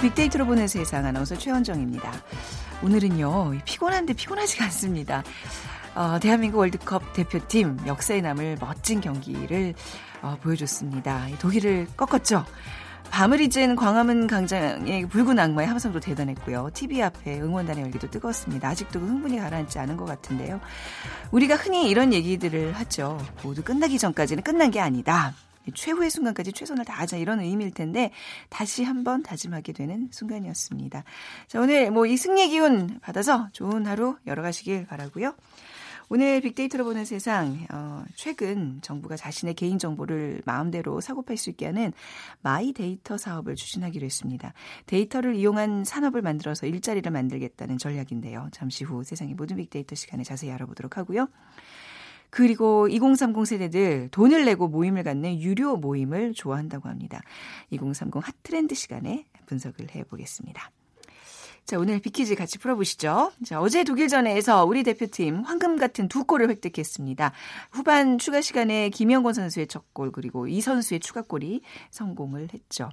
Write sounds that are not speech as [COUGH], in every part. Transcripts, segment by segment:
빅데이터로 보는 세상 아나운서 최원정입니다. 오늘은요, 피곤한데 피곤하지가 않습니다. 어, 대한민국 월드컵 대표팀 역사에 남을 멋진 경기를 어, 보여줬습니다. 독일을 꺾었죠. 밤을 잊은 광화문 광장의 붉은 악마의 함성도 대단했고요. TV 앞에 응원단의 열기도 뜨거웠습니다. 아직도 그 흥분이 가라앉지 않은 것 같은데요. 우리가 흔히 이런 얘기들을 하죠. 모두 끝나기 전까지는 끝난 게 아니다. 최후의 순간까지 최선을 다하자 이런 의미일 텐데 다시 한번 다짐하게 되는 순간이었습니다. 자, 오늘 뭐 이 승리 기운 받아서 좋은 하루 열어가시길 바라고요. 오늘 빅데이터로 보는 세상 어, 최근 정부가 자신의 개인 정보를 마음대로 사고 팔 수 있게 하는 마이 데이터 사업을 추진하기로 했습니다. 데이터를 이용한 산업을 만들어서 일자리를 만들겠다는 전략인데요. 잠시 후 세상의 모든 빅데이터 시간에 자세히 알아보도록 하고요. 그리고 2030 세대들 돈을 내고 모임을 갖는 유료 모임을 좋아한다고 합니다. 2030 핫트렌드 시간에 분석을 해보겠습니다. 자, 오늘 비키즈 같이 풀어보시죠. 자, 어제 독일전에서 우리 대표팀 황금 같은 두 골을 획득했습니다. 후반 추가 시간에 김영권 선수의 첫 골, 그리고 이 선수의 추가골이 성공을 했죠.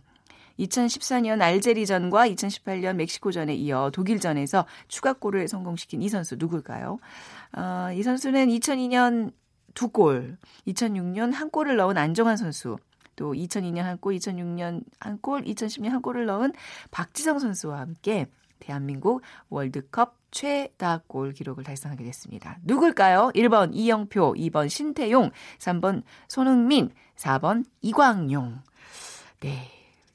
2014년 알제리전과 2018년 멕시코전에 이어 독일전에서 추가골을 성공시킨 이 선수 누굴까요? 어, 이 선수는 2002년 두 골, 2006년 한 골을 넣은 안정환 선수, 또 2002년 한 골, 2006년 한 골, 2010년 한 골을 넣은 박지성 선수와 함께 대한민국 월드컵 최다 골 기록을 달성하게 됐습니다. 누굴까요? 1번 이영표, 2번 신태용, 3번 손흥민, 4번 이광용. 네.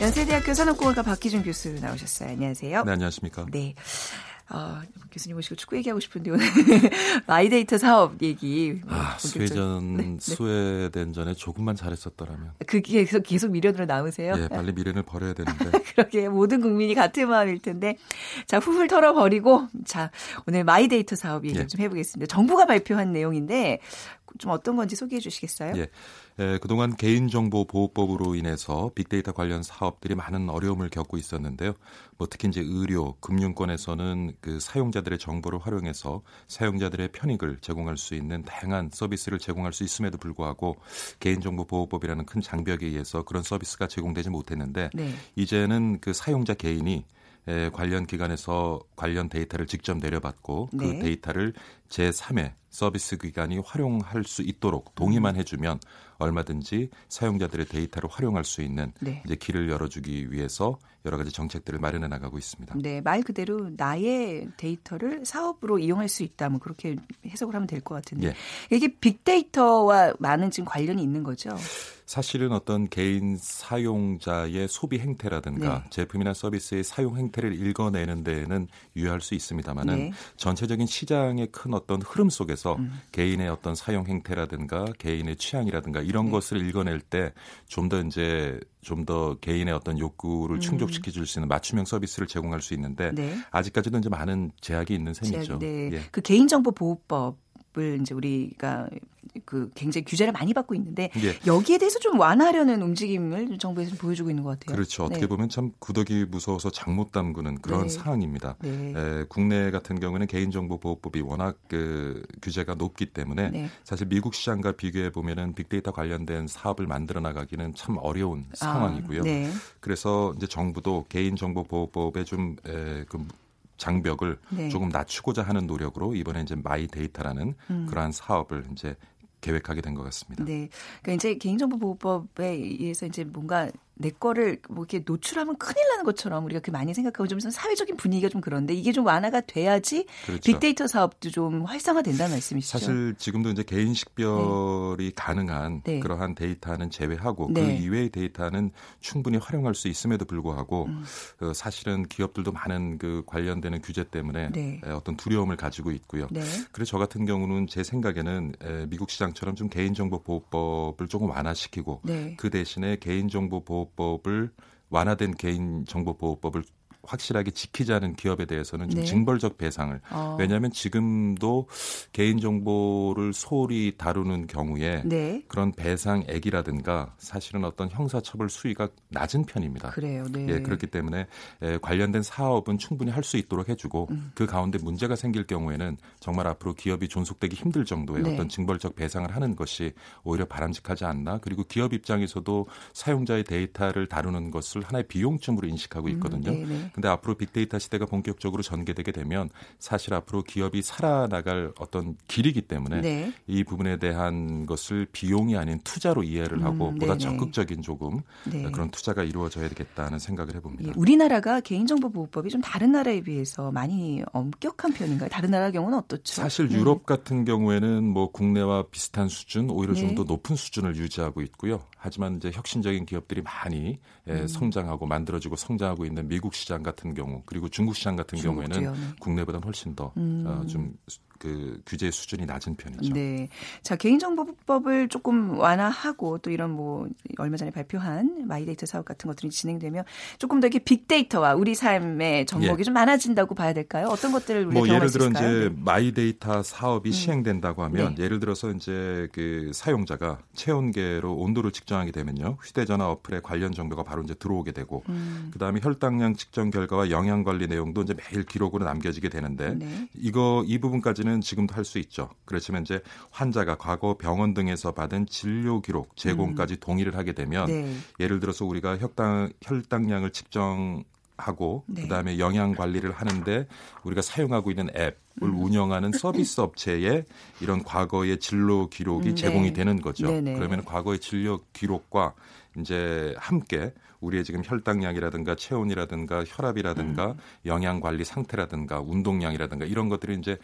연세대학교 산업공학과 박희준 교수 나오셨어요. 안녕하세요. 네, 안녕하십니까. 네. 어, 교수님 모시고 축구 얘기하고 싶은데 오늘 [LAUGHS] 마이데이터 사업 얘기. 아, 스웨덴전 네, 네. 스웨덴전에 조금만 잘했었더라면. 그게 계속 계속 미련으로 남으세요? 예, 빨리 미련을 버려야 되는데. [LAUGHS] 그러게 모든 국민이 같은 마음일 텐데. 자, 훌훌 털어버리고 자, 오늘 마이데이터 사업 얘기 예. 좀 해보겠습니다. 정부가 발표한 내용인데 좀 어떤 건지 소개해 주시겠어요? 예. 에, 그동안 개인정보 보호법으로 인해서 빅데이터 관련 사업들이 많은 어려움을 겪고 있었는데요. 뭐 특히 이제 의료, 금융권에서는 그 사용자들의 정보를 활용해서 사용자들의 편익을 제공할 수 있는 다양한 서비스를 제공할 수 있음에도 불구하고 개인정보 보호법이라는 큰 장벽에 의해서 그런 서비스가 제공되지 못했는데 네. 이제는 그 사용자 개인이 관련 기관에서 관련 데이터를 직접 내려받고 그 네. 그 데이터를 제3의 서비스 기관이 활용할 수 있도록 동의만 음. 해주면 얼마든지 사용자들의 데이터를 활용할 수 있는 네. 이제 길을 열어주기 위해서 여러 가지 정책들을 마련해 나가고 있습니다. 네, 말 그대로 나의 데이터를 사업으로 이용할 수 있다, 뭐 그렇게 해석을 하면 될 것 같은데 예. 이게 빅데이터와 많은 지금 관련이 있는 거죠? 사실은 어떤 개인 사용자의 소비 행태라든가 네. 제품이나 서비스의 사용 행태를 읽어내는 데에는 유효할 수 있습니다만은 네. 전체적인 시장의 큰 어떤 흐름 속에서 음. 개인의 어떤 사용 행태라든가 개인의 취향이라든가 이런 네. 것을 읽어낼 때 좀 더 이제 좀 더 개인의 어떤 욕구를 음. 충족시켜 줄 수 있는 맞춤형 서비스를 제공할 수 있는데 네. 아직까지도 이제 많은 제약이 있는 셈이죠. 제약, 네. 예. 그 개인정보 보호법 을 이제 우리가 그 굉장히 규제를 많이 받고 있는데 예. 여기에 대해서 좀 완화하려는 움직임을 정부에서 보여주고 있는 것 같아요. 그렇죠. 어떻게 네. 보면 참 구더기 무서워서 장 못 담그는 그런 네. 상황입니다. 네. 에, 국내 같은 경우는 개인정보보호법이 워낙 그 규제가 높기 때문에 네. 사실 미국 시장과 비교해 보면은 빅데이터 관련된 사업을 만들어 나가기는 참 어려운 아, 상황이고요. 네. 그래서 이제 정부도 개인정보보호법에 좀 에, 그 장벽을 네. 조금 낮추고자 하는 노력으로 이번에 이제 마이 데이터라는 음. 그러한 사업을 이제 계획하게 된 것 같습니다. 네. 그러니까 이제 개인정보보호법에 의해서 이제 뭔가 내 거를 뭐 이렇게 노출하면 큰일 나는 것처럼 우리가 그 많이 생각하고 좀 사회적인 분위기가 좀 그런데 이게 좀 완화가 돼야지 그렇죠. 빅데이터 사업도 좀 활성화된다는 말씀이시죠. 사실 지금도 이제 개인 식별이 네. 가능한 네. 그러한 데이터는 제외하고 그 네. 그 이외의 데이터는 충분히 활용할 수 있음에도 불구하고 음. 그 사실은 기업들도 많은 그 관련되는 규제 때문에 네. 어떤 두려움을 가지고 있고요. 네. 그래서 저 같은 경우는 제 생각에는 미국 시장처럼 좀 개인정보보호법을 조금 완화시키고 네. 그 대신에 개인정보보호 법을 완화된 개인정보보호법을 확실하게 지키자는 기업에 대해서는 좀 네. 징벌적 배상을 어. 왜냐하면 지금도 개인 정보를 소홀히 다루는 경우에 네. 그런 배상액이라든가 사실은 어떤 형사처벌 수위가 낮은 편입니다. 그래요. 네. 예, 그렇기 때문에 에, 관련된 사업은 충분히 할 수 있도록 해주고 음. 그 가운데 문제가 생길 경우에는 정말 앞으로 기업이 존속되기 힘들 정도의 네. 어떤 징벌적 배상을 하는 것이 오히려 바람직하지 않나 그리고 기업 입장에서도 사용자의 데이터를 다루는 것을 하나의 비용쯤으로 인식하고 있거든요. 음, 근데 앞으로 빅데이터 시대가 본격적으로 전개되게 되면 사실 앞으로 기업이 살아나갈 어떤 길이기 때문에 네. 이 부분에 대한 것을 비용이 아닌 투자로 이해를 하고 음, 보다 적극적인 조금 네. 그런 투자가 이루어져야 되겠다는 생각을 해봅니다. 예, 우리나라가 개인정보 보호법이 좀 다른 나라에 비해서 많이 엄격한 편인가요? 다른 나라 경우는 어떻죠? 사실 네. 유럽 같은 경우에는 뭐 국내와 비슷한 수준, 오히려 네. 좀더 높은 수준을 유지하고 있고요. 하지만 이제 혁신적인 기업들이 많이 예, 음. 성장하고 만들어지고 성장하고 있는 미국 시장 같은 경우 그리고 중국 시장 같은 경우에는 네. 국내보다는 훨씬 더좀 음. 어, 그 규제 수준이 낮은 편이죠. 네. 자, 개인정보법을 조금 완화하고 또 이런 뭐 얼마 전에 발표한 마이데이터 사업 같은 것들이 진행되면 조금 더 이렇게 빅데이터와 우리 삶의 정보가 예. 좀 많아진다고 봐야 될까요? 어떤 것들을 우리가 뭐 예를 들어 있을까요? 이제 네. 마이데이터 사업이 음. 시행된다고 하면 네. 예를 들어서 이제 그 사용자가 체온계로 온도를 측정하게 되면요. 휴대전화 어플에 관련 정보가 바로 이제 들어오게 되고 음. 그다음에 혈당량 측정 결과와 영양 관리 내용도 이제 매일 기록으로 남겨지게 되는데 네. 이거 이 부분까지는 는 지금도 할 수 있죠. 그렇지만 이제 환자가 과거 병원 등에서 받은 진료 기록 제공까지 음. 동의를 하게 되면 네. 예를 들어서 우리가 혈당 혈당량을 측정 하고 네. 그다음에 영양 관리를 하는데 우리가 사용하고 있는 앱을 음. 운영하는 서비스 업체에 이런 과거의 진료 기록이 음, 네. 제공이 되는 거죠. 네네. 그러면 과거의 진료 기록과 이제 함께 우리의 지금 혈당량이라든가 체온이라든가 혈압이라든가 음. 영양 관리 상태라든가 운동량이라든가 이런 것들이 이제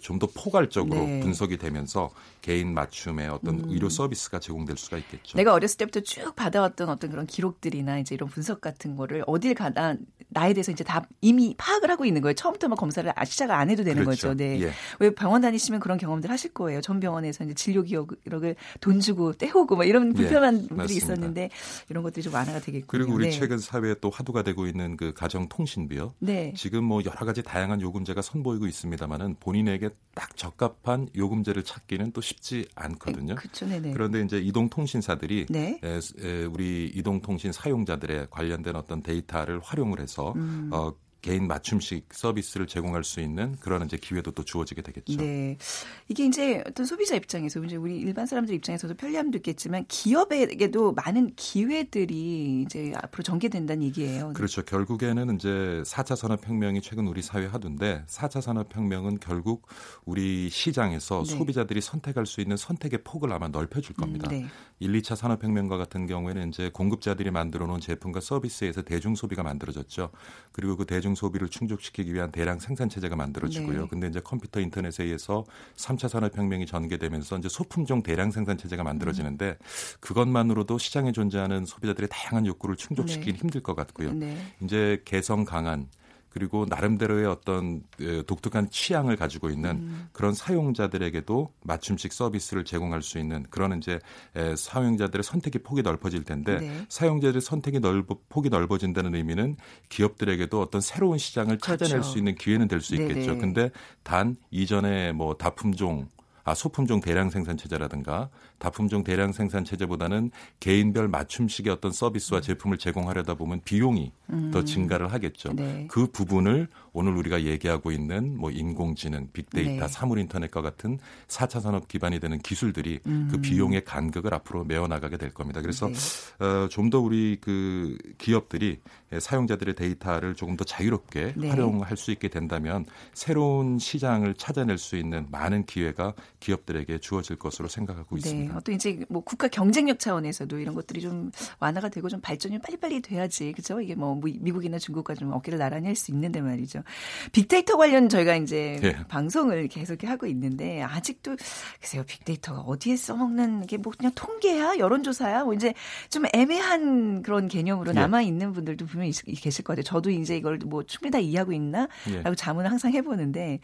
좀 더 포괄적으로 네. 분석이 되면서 개인 맞춤의 어떤 음. 의료 서비스가 제공될 수가 있겠죠. 내가 어렸을 때부터 쭉 받아왔던 어떤 그런 기록들이나 이제 이런 분석 같은 거를 어딜 가나 나에 대해서 이제 다 이미 파악을 하고 있는 거예요. 처음부터 막 검사를 아, 시작을 안 해도 되는 그렇죠. 거죠. 네. 예. 왜 병원 다니시면 그런 경험들 하실 거예요. 전 병원에서 이제 진료 기록을 돈 주고 떼오고 막 이런 예, 불편한 예. 분들이 있었는데 이런 것들이 좀 완화가 되겠군요. 그리고 우리 네. 최근 사회에 또 화두가 되고 있는 그 가정 통신비요. 네. 지금 뭐 여러 가지 다양한 요금제가 선보이고 있습니다만은 본인에게 딱 적합한 요금제를 찾기는 또 쉽지 않거든요. 그쵸, 네네. 그런데 이제 이동 통신사들이 네. 에, 에, 우리 이동 통신 사용자들의 관련된 어떤 데이터를 활용을 해서 음. 어, 개인 맞춤식 서비스를 제공할 수 있는 그런 이제 기회도 또 주어지게 되겠죠. 네. 이게 이제 어떤 소비자 입장에서 이제 우리 일반 사람들 입장에서도 편리함도 있겠지만 기업에게도 많은 기회들이 이제 앞으로 전개된다는 얘기예요. 그렇죠. 결국에는 이제 4차 산업 혁명이 최근 우리 사회에 하던데 4차 산업 혁명은 결국 우리 시장에서 네. 소비자들이 선택할 수 있는 선택의 폭을 아마 넓혀 줄 겁니다. 음, 네. 1, 2차 산업 혁명과 같은 경우에는 이제 공급자들이 만들어 놓은 제품과 서비스에서 대중 소비가 만들어졌죠. 그리고 그 대중 소비를 충족시키기 위한 대량 생산 체제가 만들어지고요. 네. 근데 이제 컴퓨터 인터넷에 의해서 3차 산업 혁명이 전개되면서 이제 소품종 대량 생산 체제가 만들어지는데 음. 그것만으로도 시장에 존재하는 소비자들의 다양한 욕구를 충족시키기 네. 힘들 것 같고요. 네. 이제 개성 강한 그리고 나름대로의 어떤 그 독특한 취향을 가지고 있는 음. 그런 사용자들에게도 맞춤식 서비스를 제공할 수 있는 그런 이제 사용자들의 선택의 폭이 넓어질 텐데 네. 사용자들의 선택이 넓어 폭이 넓어진다는 의미는 기업들에게도 어떤 새로운 시장을 그렇죠. 찾아낼 수 있는 기회는 될 수 있겠죠. 네네. 근데 단 이전에 뭐 다품종 아, 소품종 대량 생산 체제라든가 다품종 대량 생산 체제보다는 개인별 맞춤식의 어떤 서비스와 음. 제품을 제공하려다 보면 비용이 음. 더 증가를 하겠죠. 네. 그 부분을 오늘 우리가 얘기하고 있는 뭐 인공지능, 빅데이터, 네. 사물 인터넷과 같은 4차 산업 기반이 되는 기술들이 그 음. 그 비용의 간극을 앞으로 메워 나가게 될 겁니다. 그래서 네. 어, 좀 더 우리 그 기업들이 사용자들의 데이터를 조금 더 자유롭게 네. 활용할 수 있게 된다면 새로운 시장을 찾아낼 수 있는 많은 기회가 기업들에게 주어질 것으로 생각하고 네. 있습니다. 또 이제 뭐 국가 경쟁력 차원에서도 이런 것들이 좀 완화가 되고 좀 발전이 빨리빨리 돼야지 그죠? 이게 뭐 미국이나 중국과 좀 어깨를 나란히 할 수 있는데 말이죠. 빅데이터 관련 저희가 이제 네. 방송을 계속 하고 있는데 아직도 글쎄요 빅데이터가 어디에 써먹는 게 뭐 그냥 통계야 여론조사야 뭐 이제 좀 애매한 그런 개념으로 예. 남아 있는 분들도 분명히 계실 것 같아요. 저도 이제 이걸 뭐 충분히 다 이해하고 있나라고 예. 자문을 항상 해보는데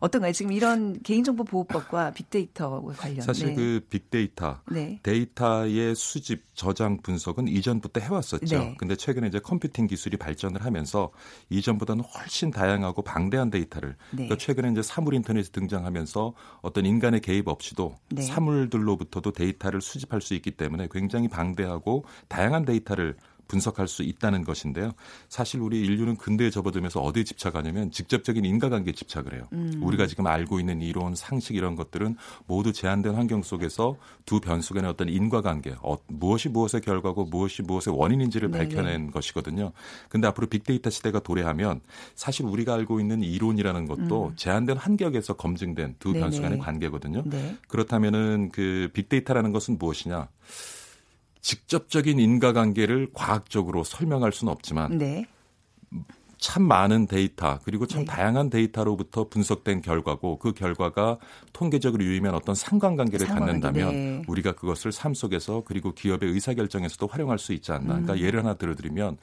어떤가요? 지금 이런 개인정보 보호법과 빅데이터 관련 사실 네. 그 빅데이터 네. 데이터의 수집 저장 분석은 이전부터 해왔었죠. 네. 근데 최근에 이제 컴퓨팅 기술이 발전을 하면서 이전보다는 훨씬 다양하고 방대한 데이터를 네. 그러니까 최근에 이제 사물 인터넷이 등장하면서 어떤 인간의 개입 없이도 네. 사물들로부터도 데이터를 수집할 수 있기 때문에 굉장히 방대하고 다양한 데이터를 분석할 수 있다는 것인데요. 사실 우리 인류는 근대에 접어들면서 어디에 집착하냐면 직접적인 인과관계에 집착을 해요. 음. 우리가 지금 알고 있는 이론, 상식 이런 것들은 모두 제한된 환경 속에서 두 변수 간의 어떤 인과관계, 어, 무엇이 무엇의 결과고 무엇이 무엇의 원인인지를 네네. 밝혀낸 것이거든요. 근데 앞으로 빅데이터 시대가 도래하면 사실 우리가 알고 있는 이론이라는 것도 음. 제한된 환경에서 검증된 두 네네. 변수 간의 관계거든요. 네. 그렇다면은 그 빅데이터라는 것은 무엇이냐? 직접적인 인과관계를 과학적으로 설명할 수는 없지만 네. 참 많은 데이터 그리고 참 네. 다양한 데이터로부터 분석된 결과고 그 결과가 통계적으로 유의면 어떤 상관관계를 상관관계, 갖는다면 네. 우리가 그것을 삶 속에서 그리고 기업의 의사결정에서도 활용할 수 있지 않나. 그러니까 음. 예를 하나 들어드리면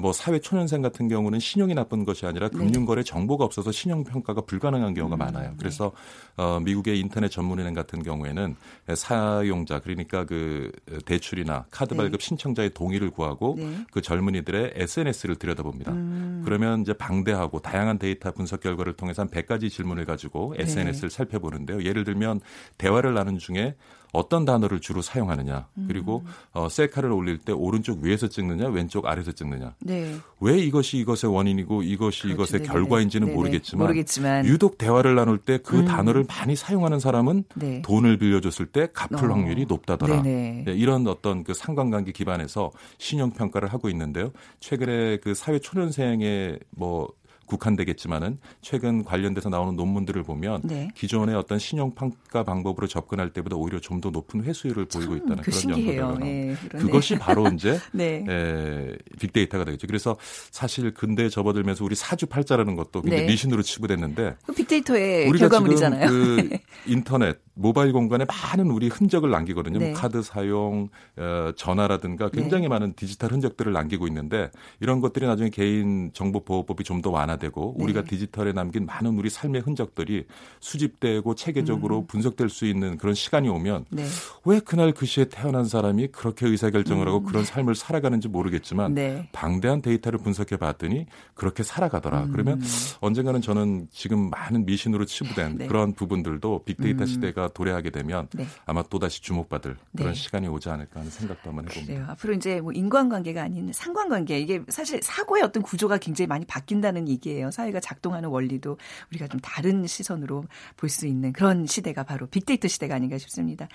뭐 사회 초년생 같은 경우는 신용이 나쁜 것이 아니라 네. 금융거래 정보가 없어서 신용 평가가 불가능한 경우가 음. 많아요. 네. 그래서 어, 미국의 인터넷 전문은행 같은 경우에는 사용자 그러니까 그 대출이나 카드 네. 발급 신청자의 동의를 구하고 그 젊은이들의 SNS를 들여다봅니다. 음. 그러면 이제 방대하고 다양한 데이터 분석 결과를 통해서 한 100가지 질문을 가지고 SNS를 네. 살펴보는데요. 예를 들면 대화를 나눈 중에 어떤 단어를 주로 사용하느냐 그리고 음. 어, 셀카를 올릴 때 오른쪽 위에서 찍느냐 왼쪽 아래에서 찍느냐 네. 왜 이것이 이것의 원인이고 이것이 그렇죠. 이것의 네네. 결과인지는 네네. 모르겠지만, 모르겠지만, 유독 대화를 나눌 때그 음. 단어를 많이 사용하는 사람은 네. 돈을 빌려줬을 때 갚을 어. 확률이 높다더라 네, 이런 어떤 그 상관관계 기반에서 신용 평가를 하고 있는데요 최근에 그 사회 초년생의 뭐 국한되겠지만은 최근 관련돼서 나오는 논문들을 보면 네. 기존의 어떤 신용 평가 방법으로 접근할 때보다 오히려 좀 더 높은 회수율을 보이고 있다는 그 그런 연구가 예, 그것이 바로 이제 [LAUGHS] 네. 에, 빅데이터가 되겠죠. 그래서 사실 근대에 접어들면서 우리 사주팔자라는 것도 굉장히 네. 미신으로 치부됐는데 그 빅데이터의 결과물이잖아요. 그 [LAUGHS] 인터넷 모바일 공간에 많은 우리 흔적을 남기거든요. 네. 카드 사용, 어, 전화라든가 굉장히 네. 많은 디지털 흔적들을 남기고 있는데 이런 것들이 나중에 개인 정보 보호법이 좀 더 완화되고 네. 우리가 디지털에 남긴 많은 우리 삶의 흔적들이 수집되고 체계적으로 음. 분석될 수 있는 그런 시간이 오면 네. 왜 그날 그 시에 태어난 사람이 그렇게 의사결정을 하고 음. 그런 삶을 살아가는지 모르겠지만 네. 방대한 데이터를 분석해 봤더니 그렇게 살아가더라. 음. 그러면 언젠가는 저는 지금 많은 미신으로 치부된 네. 그런 부분들도 빅데이터 음. 시대 가 도래하게 되면 네. 아마 또 다시 주목받을 그런 네. 시간이 오지 않을까 하는 생각도 한번 해봅니다. 그래요. 앞으로 이제 뭐 인간관계가 아닌 상관관계 이게 사실 사고의 어떤 구조가 굉장히 많이 바뀐다는 얘기예요. 사회가 작동하는 원리도 우리가 좀 다른 시선으로 볼 수 있는 그런 시대가 바로 빅데이터 시대가 아닌가 싶습니다.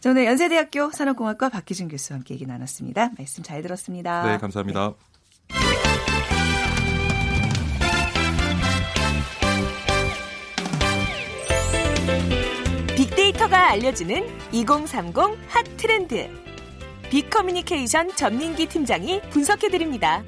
자, 오늘 연세대학교 산업공학과 박기준 교수와 함께 얘기 나눴습니다. 말씀 잘 들었습니다. 네, 감사합니다. 네. 빅데이터가 알려주는 2030 핫 트렌드. 빅커뮤니케이션 전민기 팀장이 분석해드립니다.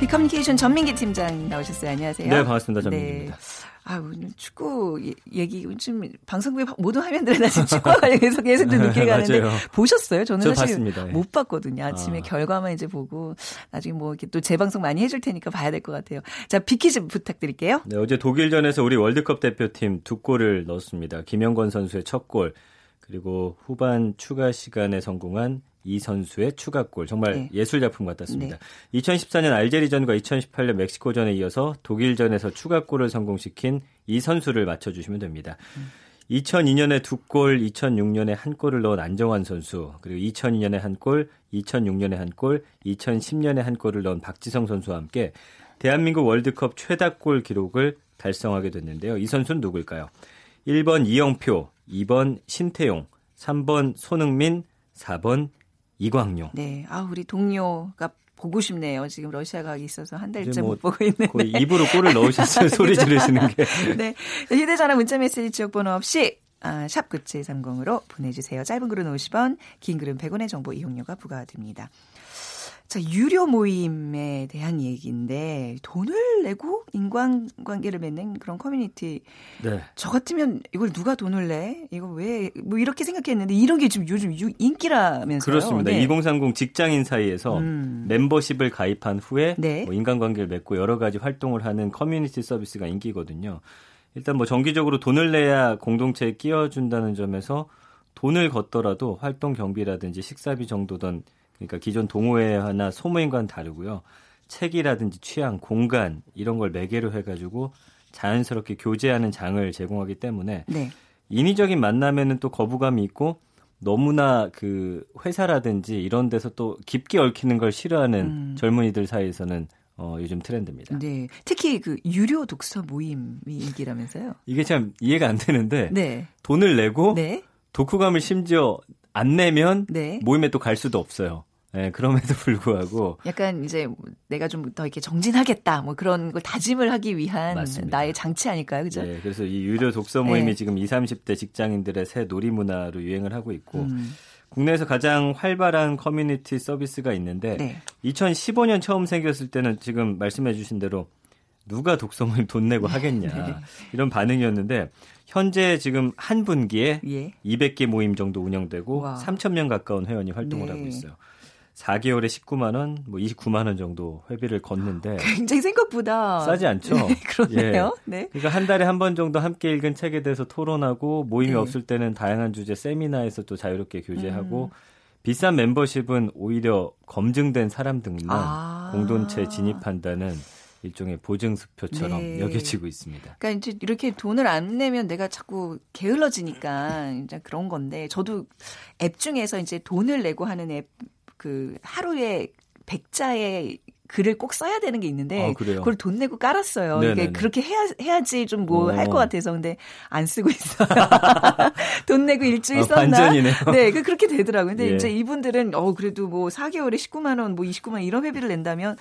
빅커뮤니케이션 전민기 팀장 나오셨어요. 안녕하세요. 네, 반갑습니다. 전민기입니다. 네. 아, 오늘 축구 얘기 좀 방송국의 모든 화면들에 나 지금 축구와 관련해서 계속 좀 늦게 가는데 보셨어요? 저는 저 사실 봤습니다. 예. 못 봤거든요. 아침에 아. 결과만 이제 보고 나중에 뭐 이렇게 또 재방송 많이 해줄 테니까 봐야 될 것 같아요. 자, 비키즈 부탁드릴게요. 네, 어제 독일전에서 우리 월드컵 대표팀 두 골을 넣었습니다. 김영건 선수의 첫 골, 그리고 후반 추가 시간에 성공한 이 선수의 추가골 정말 네. 예술 작품 같았습니다. 네. 2014년 알제리전과 2018년 멕시코전에 이어서 독일전에서 추가골을 성공시킨 이 선수를 맞춰주시면 됩니다. 음. 2002년에 두 골, 2006년에 한 골을 넣은 안정환 선수, 그리고 2002년에 한 골, 2006년에 한 골, 2010년에 한 골을 넣은 박지성 선수와 함께 대한민국 월드컵 최다골 기록을 달성하게 됐는데요. 이 선수는 누구일까요? 1번 이영표, 2번 신태용, 3번 손흥민, 4번 이광용. 네. 아, 우리 동료가 보고 싶네요. 지금 러시아 가기 있어서 한 달째 뭐 못 보고 있는데. 거의 입으로 골을 넣으셨어요. [LAUGHS] 소리 지르시는 게. 네. 휴대전화 문자메시지 지역번호 없이 아, 샵 9730으로 보내주세요. 짧은 글은 50원, 긴 글은 100원의 정보 이용료가 부과됩니다. 자, 유료 모임에 대한 얘기인데 돈을 내고 인간관계를 맺는 그런 커뮤니티. 네. 저 같으면 이걸 누가 돈을 내? 이거 왜 뭐 이렇게 생각했는데 이런 게 지금 요즘 인기라면서요. 그렇습니다. 네. 2030 직장인 사이에서 음. 멤버십을 가입한 후에 네. 뭐 인간관계를 맺고 여러 가지 활동을 하는 커뮤니티 서비스가 인기거든요. 일단 뭐 정기적으로 돈을 내야 공동체에 끼워준다는 점에서 돈을 걷더라도 활동 경비라든지 식사비 정도던 그러니까 기존 동호회나 소모임과는 다르고요. 책이라든지 취향, 공간 이런 걸 매개로 해가지고 자연스럽게 교제하는 장을 제공하기 때문에 네. 인위적인 만남에는 또 거부감이 있고 너무나 그 회사라든지 이런 데서 또 깊게 얽히는 걸 싫어하는 음. 젊은이들 사이에서는 어, 요즘 트렌드입니다. 네. 특히 그 유료 독서 모임이 인기라면서요? 이게 참 이해가 안 되는데 네. 돈을 내고 네. 독후감을 심지어 안 내면 네. 모임에 또 갈 수도 없어요. 네, 그럼에도 불구하고 약간 이제 내가 좀 더 이렇게 정진하겠다 뭐 그런 걸 다짐을 하기 위한 맞습니다. 나의 장치 아닐까요, 그죠? 네, 그래서 이 유료 독서 모임이 네. 지금 20, 30대 직장인들의 새 놀이 문화로 유행을 하고 있고 음. 국내에서 가장 활발한 커뮤니티 서비스가 있는데 네. 2015년 처음 생겼을 때는 지금 말씀해 주신 대로 누가 독서 모임 돈 내고 하겠냐 네. 이런 반응이었는데 현재 지금 한 분기에 예. 200개 모임 정도 운영되고 와. 3천 명 가까운 회원이 활동을 네. 하고 있어요. 4개월에 19만 원, 뭐 29만 원 정도 회비를 걷는데 [LAUGHS] 굉장히 생각보다 싸지 않죠. 네, [LAUGHS] 그렇네요. 예. 네. 그러니까 한 달에 한 번 정도 함께 읽은 책에 대해서 토론하고 모임이 네. 없을 때는 다양한 주제 세미나에서 또 자유롭게 교제하고 음. 비싼 멤버십은 오히려 검증된 사람 등만 아. 공동체 진입한다는 일종의 보증수표처럼 네. 여겨지고 있습니다. 그러니까 이제 이렇게 돈을 안 내면 내가 자꾸 게을러지니까 이제 그런 건데 저도 앱 중에서 이제 돈을 내고 하는 앱 그 하루에 100자의 글을 꼭 써야 되는 게 있는데 아, 그걸 돈 내고 깔았어요. 네네네. 이게 그렇게 해야 해야지 좀 뭐 할것 어. 같아서 근데 안 쓰고 있어요. [LAUGHS] 돈 내고 일주일 어, 썼나? 반전이네요. [LAUGHS] 네, 그 그렇게 되더라고요. 근데 예. 이제 이분들은 어 그래도 뭐 4개월에 19만 원, 뭐 29만 원 이런 회비를 낸다면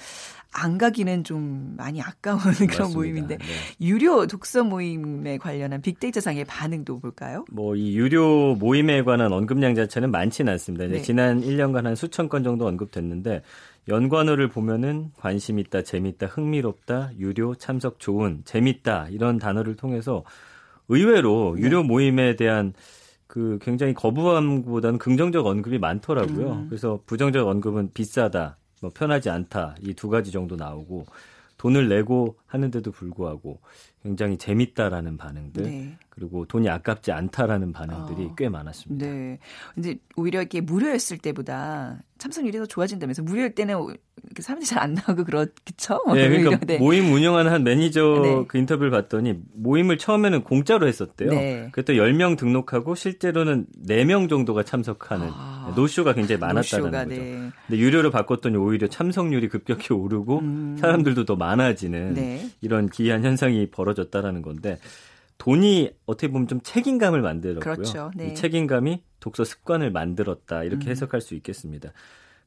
안 가기는 좀 많이 아까운 [LAUGHS] 그런 모임인데 네. 유료 독서 모임에 관련한 빅데이터상의 반응도 볼까요? 뭐 이 유료 모임에 관한 언급량 자체는 많지는 않습니다. 네. 지난 1년간 한 수천 건 정도 언급됐는데 연관어를 보면은 관심 있다, 재밌다, 흥미롭다, 유료, 참석 좋은, 재밌다 이런 단어를 통해서 의외로 네. 유료 모임에 대한 그 굉장히 거부함보다는 긍정적 언급이 많더라고요. 음. 그래서 부정적 언급은 비싸다, 뭐 편하지 않다 이 두 가지 정도 나오고 돈을 내고 하는데도 불구하고 굉장히 재밌다라는 반응들 네. 그리고 돈이 아깝지 않다라는 반응들이 어, 꽤 많았습니다. 네. 근데 오히려 이렇게 무료였을 때보다 참석률이 더 좋아진다면서 무료일 때는 사람들이 잘 안 나오고 그렇죠. 네, 그러니까 네. 모임 운영하는 한 매니저 네. 그 인터뷰를 봤더니 모임을 처음에는 공짜로 했었대요. 네. 그랬더니 10명 등록하고 실제로는 4명 정도가 참석하는 아, 노쇼가 굉장히 많았다는 노쇼가, 거죠. 네. 근데 유료로 바꿨더니 오히려 참석률이 급격히 오르고 음. 사람들도 더 많아지는 네. 이런 기이한 현상이 벌어졌 다라는 건데 돈이 어떻게 보면 좀 책임감을 만들었고요. 그렇죠. 네. 이 책임감이 독서 습관을 만들었다 이렇게 음. 해석할 수 있겠습니다.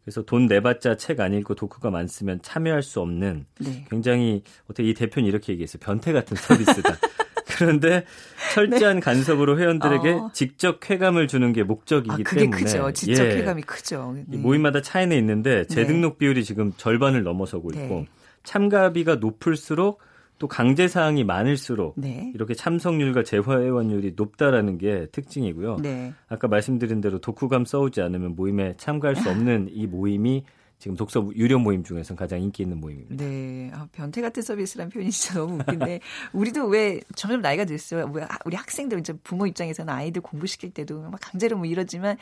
그래서 돈 내봤자 책 안 읽고 독후가 많으면 참여할 수 없는 네. 굉장히 어떻게 이 대표는 이렇게 얘기했어요. 변태 같은 서비스다. [LAUGHS] 그런데 철저한 네. 간섭으로 회원들에게 어. 직접 쾌감을 주는 게 목적이기 아, 때문에 크죠. 직접 예. 쾌감이 크죠. 네. 모임마다 차이는 있는데 네. 재등록 비율이 지금 절반을 넘어서고 있고 네. 참가비가 높을수록 또 강제 사항이 많을수록 네. 이렇게 참석률과 재회원율이 높다라는 게 특징이고요. 네. 아까 말씀드린 대로 독후감 써오지 않으면 모임에 참가할 수 없는 이 모임이 지금 독서 유료 모임 중에서 가장 인기 있는 모임입니다. 네. 아, 변태 같은 서비스라는 표현이 진짜 너무 웃긴데 우리도 왜 점점 나이가 들수록 우리 학생들 이제 부모 입장에서는 아이들 공부시킬 때도 막 강제로 뭐 이러지만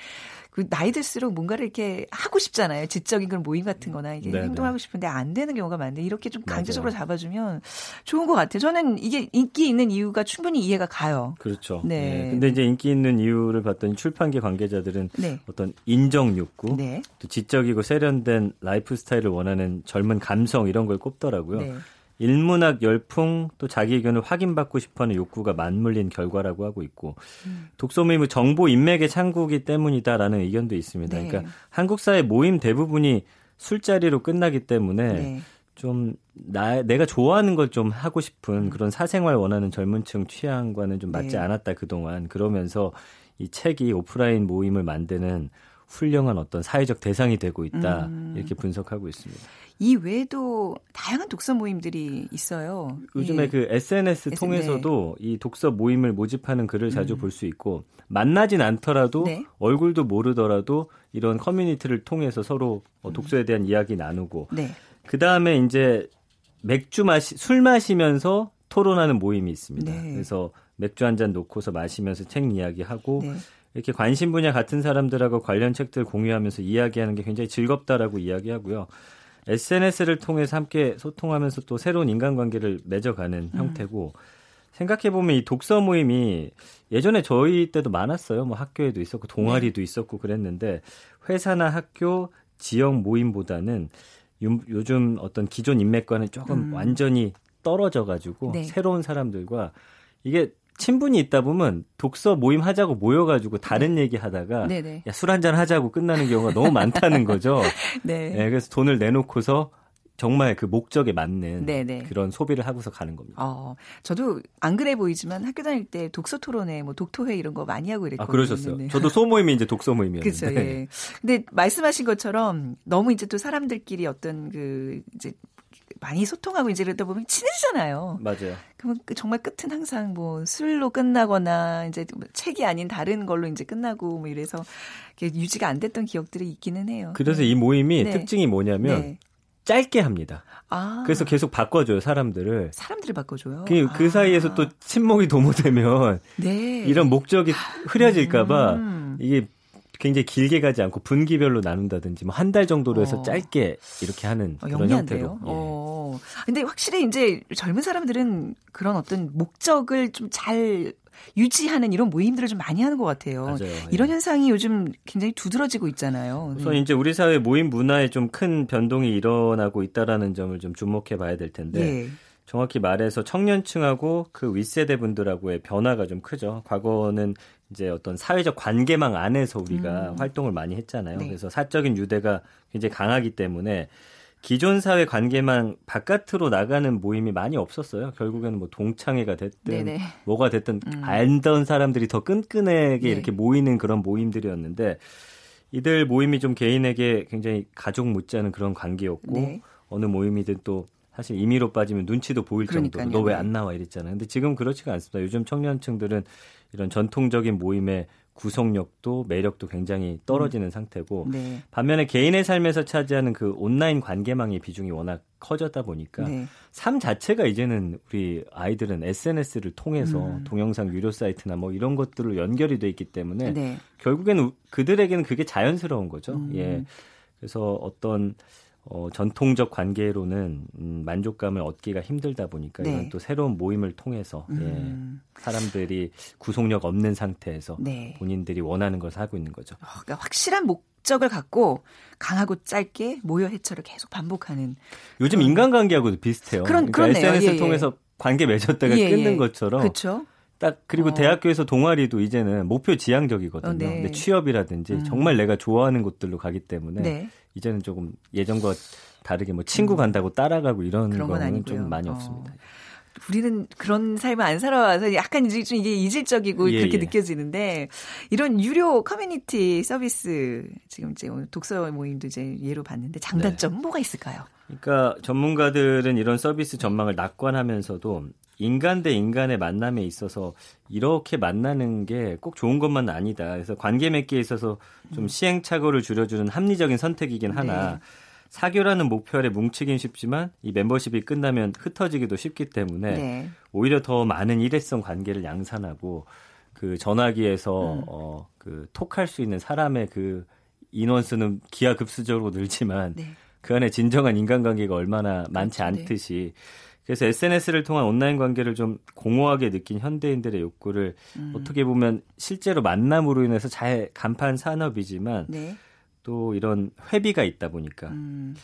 그 나이 들수록 뭔가를 이렇게 하고 싶잖아요. 지적인 그런 모임 같은 거나 이게 네네. 행동하고 싶은데 안 되는 경우가 많은데 이렇게 좀 강제적으로 맞아요. 잡아주면 좋은 것 같아요. 저는 이게 인기 있는 이유가 충분히 이해가 가요. 그렇죠. 네. 네. 근데 이제 인기 있는 이유를 봤더니 출판계 관계자들은 네. 어떤 인정 욕구, 네. 또 지적이고 세련된 라이프 스타일을 원하는 젊은 감성 이런 걸 꼽더라고요. 네. 인문학 열풍 또 자기 의견을 확인받고 싶어하는 욕구가 맞물린 결과라고 하고 있고 음. 독서 모임은 정보 인맥의 창구기 때문이다라는 의견도 있습니다. 네. 그러니까 한국 사회 모임 대부분이 술자리로 끝나기 때문에 네. 좀 나, 내가 좋아하는 걸 좀 하고 싶은 음. 그런 사생활 원하는 젊은층 취향과는 좀 맞지 네. 않았다 그동안 그러면서 이 책이 오프라인 모임을 만드는 훌륭한 어떤 사회적 대상이 되고 있다 음. 이렇게 분석하고 있습니다. 이 외에도 다양한 독서 모임들이 있어요. 요즘에 예. 그 SNS 통해서도 네. 이 독서 모임을 모집하는 글을 자주 음. 볼수 있고 만나진 않더라도 네. 얼굴도 모르더라도 이런 커뮤니티를 통해서 서로 어, 독서에 대한 이야기 나누고 네. 그 다음에 이제 맥주 마시 술 마시면서 토론하는 모임이 있습니다. 네. 그래서 맥주 한 잔 놓고서 마시면서 책 이야기하고 네. 이렇게 관심 분야 같은 사람들하고 관련 책들 공유하면서 이야기하는 게 굉장히 즐겁다라고 이야기하고요. SNS를 통해서 함께 소통하면서 또 새로운 인간관계를 맺어가는 음. 형태고 생각해 보면 이 독서 모임이 예전에 저희 때도 많았어요. 뭐 학교에도 있었고 동아리도 네. 있었고 그랬는데 회사나 학교 지역 모임보다는 요, 즘 어떤 기존 인맥과는 조금 음. 완전히 떨어져 가지고 네. 새로운 사람들과 이게 친분이 있다 보면 독서 모임 하자고 모여가지고 다른 네. 얘기 하다가 술 한잔 하자고 끝나는 경우가 너무 많다는 거죠. [LAUGHS] 네. 네. 그래서 돈을 내놓고서 정말 그 목적에 맞는 네네. 그런 소비를 하고서 가는 겁니다. 어, 저도 안 그래 보이지만 학교 다닐 때 독서 토론회, 뭐 독토회 이런 거 많이 하고 이랬거든요. 아, 그러셨어요. 네. 저도 소모임이 이제 독서 모임이었는데. 그렇죠. 예. 근데 말씀하신 것처럼 너무 이제 또 사람들끼리 어떤 그 이제 많이 소통하고 이제 이러다 보면 친해지잖아요. 맞아요. 그러면 그 정말 끝은 항상 뭐 술로 끝나거나 이제 뭐 책이 아닌 다른 걸로 이제 끝나고 뭐 이래서 유지가 안 됐던 기억들이 있기는 해요. 그래서 네. 이 모임이 네. 특징이 뭐냐면 네. 짧게 합니다. 아. 그래서 계속 바꿔줘요, 사람들을. 사람들을 바꿔줘요? 그, 그 아. 사이에서 또 친목이 도모되면. 네. 이런 목적이 흐려질까봐 음. 이게 굉장히 길게 가지 않고 분기별로 나눈다든지 뭐 한 달 정도로 해서 어. 짧게 이렇게 하는 어, 그런 형태로. 예. 어. 근데 확실히 이제 젊은 사람들은 그런 어떤 목적을 좀 잘 유지하는 이런 모임들을 좀 많이 하는 것 같아요. 맞아요. 이런 예. 현상이 요즘 굉장히 두드러지고 있잖아요. 우선 네. 이제 우리 사회 모임 문화에 좀 큰 변동이 일어나고 있다라는 점을 좀 주목해 봐야 될 텐데 네. 정확히 말해서 청년층하고 그 윗세대 분들하고의 변화가 좀 크죠. 과거는 이제 어떤 사회적 관계망 안에서 우리가 음. 활동을 많이 했잖아요. 네. 그래서 사적인 유대가 굉장히 강하기 때문에 기존 사회 관계만 바깥으로 나가는 모임이 많이 없었어요. 결국에는 뭐 동창회가 됐든 네네. 뭐가 됐든 음. 알던 사람들이 더 끈끈하게 네. 이렇게 모이는 그런 모임들이었는데 이들 모임이 좀 개인에게 굉장히 가족 못지않은 그런 관계였고 네. 어느 모임이든 또 사실 임의로 빠지면 눈치도 보일 정도로 너 왜 안 나와 이랬잖아요. 근데 지금 그렇지가 않습니다. 요즘 청년층들은 이런 전통적인 모임에 구속력도 매력도 굉장히 떨어지는 음. 상태고 네. 반면에 개인의 삶에서 차지하는 그 온라인 관계망의 비중이 워낙 커졌다 보니까 네. 삶 자체가 이제는 우리 아이들은 SNS를 통해서 음. 동영상 유료 사이트나 뭐 이런 것들로 연결이 돼 있기 때문에 네. 결국에는 그들에게는 그게 자연스러운 거죠. 음. 예. 그래서 어떤 어, 전통적 관계로는 음, 만족감을 얻기가 힘들다 보니까 네. 이건 또 새로운 모임을 통해서 예, 음. 예, 사람들이 구속력 없는 상태에서 네. 본인들이 원하는 것을 하고 있는 거죠. 어, 그러니까 확실한 목적을 갖고 강하고 짧게 모여 해처를 계속 반복하는. 요즘. 인간관계하고도 비슷해요. 그런 그러니까 SNS를 예, 예, 통해서 관계 맺었다가 예, 끊는 예. 것처럼. 그렇죠. 딱 그리고 어. 대학교에서 동아리도 이제는 목표 지향적이거든요. 어, 네. 근데 취업이라든지 음. 정말 내가 좋아하는 곳들로 가기 때문에 네. 이제는 조금 예전과 다르게 뭐 친구 음. 간다고 따라가고 이런 거는 좀 많이 어. 없습니다. 우리는 그런 삶을 안 살아와서 약간 이제 좀 이게 이질적이고 예, 그렇게 예. 느껴지는데 이런 유료 커뮤니티 서비스 지금 이제 독서 모임도 이제 예로 봤는데 장단점 네. 뭐가 있을까요? 그러니까 전문가들은 이런 서비스 전망을 낙관하면서도 인간 대 인간의 만남에 있어서 이렇게 만나는 게 꼭 좋은 것만 아니다. 그래서 관계 맺기에 있어서 좀 음. 시행착오를 줄여주는 합리적인 선택이긴 하나 네. 사교라는 목표 아래 뭉치긴 쉽지만 이 멤버십이 끝나면 흩어지기도 쉽기 때문에 네. 오히려 더 많은 일회성 관계를 양산하고 그 전화기에서 음. 어그 톡할 수 있는 사람의 그 인원수는 기하급수적으로 늘지만 네. 그 안에 진정한 인간관계가 얼마나 많지 그렇죠. 네. 않듯이 그래서 SNS를 통한 온라인 관계를 좀 공허하게 느낀 현대인들의 욕구를 음. 어떻게 보면 실제로 만남으로 인해서 잘 간판 산업이지만 네. 또 이런 회비가 있다 보니까 음.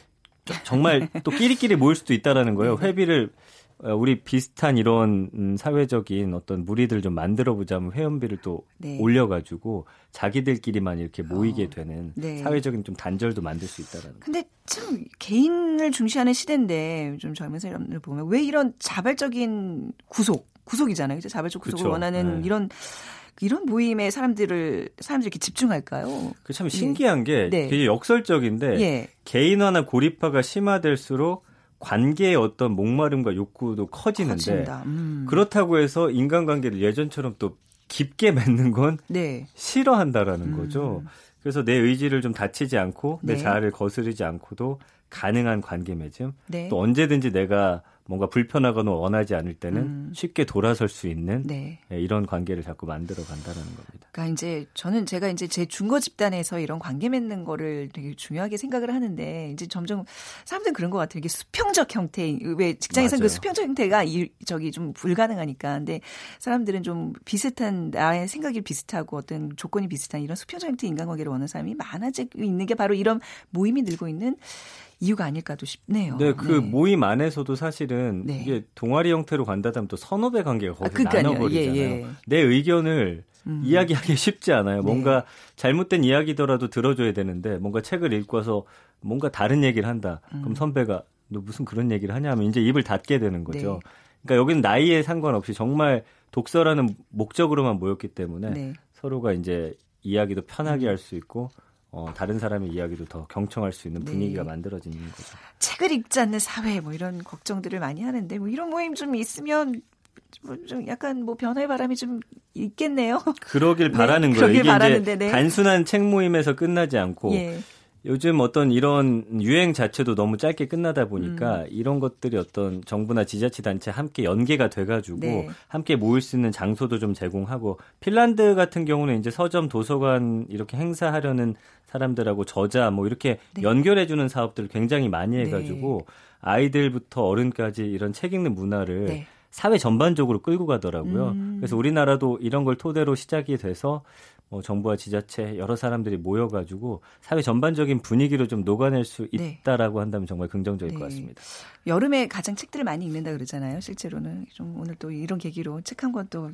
정말 또 끼리끼리 모일 수도 있다라는 거예요. 네. 회비를 어, 우리 비슷한 이런 음, 사회적인 어떤 무리들 좀 만들어 보자면 회원비를 또 네. 올려가지고 자기들끼리만 이렇게 모이게 어, 되는 네. 사회적인 좀 단절도 만들 수 있다라는. 근데 참 개인을 중시하는 시대인데 좀 젊은 사람들 보면 왜 이런 자발적인 구속 구속이잖아요. 그죠? 자발적 구속을 그쵸. 원하는 네. 이런 이런 모임에 사람들을 사람들이 이렇게 집중할까요? 그 참 신기한 예. 게 네. 되게 역설적인데 예. 개인화나 고립화가 심화될수록 관계의 어떤 목마름과 욕구도 커지는데 음. 그렇다고 해서 인간관계를 예전처럼 또 깊게 맺는 건 네. 싫어한다라는 음. 거죠. 그래서 내 의지를 좀 다치지 않고 내 네. 자아를 거스르지 않고도 가능한 관계 맺음 네. 또 언제든지 내가 뭔가 불편하거나 원하지 않을 때는 음. 쉽게 돌아설 수 있는 네. 예, 이런 관계를 자꾸 만들어 간다는 겁니다. 그러니까 이제 저는 제가 이제 제 중고 집단에서 이런 관계 맺는 거를 되게 중요하게 생각을 하는데 이제 점점 사람들은 그런 것 같아요. 이게 수평적 형태 왜 직장에서 그 수평적 형태가 이, 저기 좀 불가능하니까 근데 사람들은 좀 비슷한 나의 생각이 비슷하고 어떤 조건이 비슷한 이런 수평적 형태 인간관계를 원하는 사람이 많아지고 있는 게 바로 이런 모임이 늘고 있는 이유가 아닐까도 싶네요. 네, 그 네. 모임 안에서도 사실은 네. 이게 동아리 형태로 간다면 또 선후배 관계가 거기서 아, 나눠버리잖아요. 예, 예. 내 의견을 음. 이야기하기 [LAUGHS] 쉽지 않아요. 네. 뭔가 잘못된 이야기더라도 들어줘야 되는데 뭔가 책을 읽고서 뭔가 다른 얘기를 한다. 음. 그럼 선배가 너 무슨 그런 얘기를 하냐면 이제 입을 닫게 되는 거죠. 네. 그러니까 여기는 나이에 상관없이 정말 독서라는 목적으로만 모였기 때문에 네. 서로가 이제 이야기도 편하게 음. 할수 있고 어, 다른 사람의 이야기도 더 경청할 수 있는 분위기가 네. 만들어지는 거죠. 책을 읽지 않는 사회 뭐 이런 걱정들을 많이 하는데 뭐 이런 모임 좀 있으면 뭐좀 약간 뭐 변화의 바람이 좀 있겠네요. 그러길 [LAUGHS] 네, 바라는 거예요. 이게 바라는데, 네. 단순한 책 모임에서 끝나지 않고 예. 요즘 어떤 이런 유행 자체도 너무 짧게 끝나다 보니까 음. 이런 것들이 어떤 정부나 지자체 단체 함께 연계가 돼가지고 네. 함께 모일 수 있는 장소도 좀 제공하고 핀란드 같은 경우는 이제 서점, 도서관 이렇게 행사하려는 사람들하고 저자 뭐 이렇게 네. 연결해주는 사업들을 굉장히 많이 해가지고 네. 아이들부터 어른까지 이런 책 읽는 문화를 네. 사회 전반적으로 끌고 가더라고요. 음. 그래서 우리나라도 이런 걸 토대로 시작이 돼서 뭐 정부와 지자체 여러 사람들이 모여가지고 사회 전반적인 분위기로 좀 녹아낼 수 네. 있다라고 한다면 정말 긍정적일 네. 것 같습니다. 여름에 가장 책들을 많이 읽는다 그러잖아요. 실제로는 좀 오늘 또 이런 계기로 책 한 권 또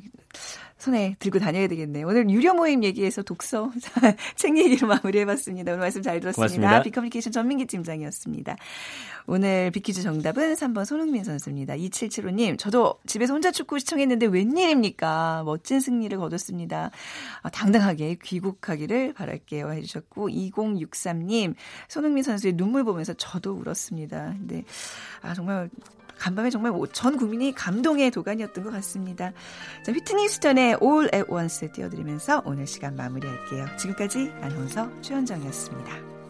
손에 들고 다녀야 되겠네요. 오늘 유료 모임 얘기해서 독서 [LAUGHS] 책 얘기로 마무리해봤습니다. 오늘 말씀 잘 들었습니다. 비커뮤니케이션 전민기 팀장이었습니다. 오늘 비키즈 정답은 3번 손흥민 선수입니다. 2775님, 저도 집에서 혼자 축구 시청했는데 웬일입니까? 멋진 승리를 거뒀습니다. 아, 당 당하게 귀국하기를 바랄게요. 해주셨고, 2063님, 손흥민 선수의 눈물 보면서 저도 울었습니다. 근데, 아, 정말 간밤에 정말 전 국민이 감동의 도가니였던 것 같습니다. 자, 휘트니 스턴의 All at Once 띄워드리면서 오늘 시간 마무리할게요. 지금까지 아나운서 최현정이었습니다.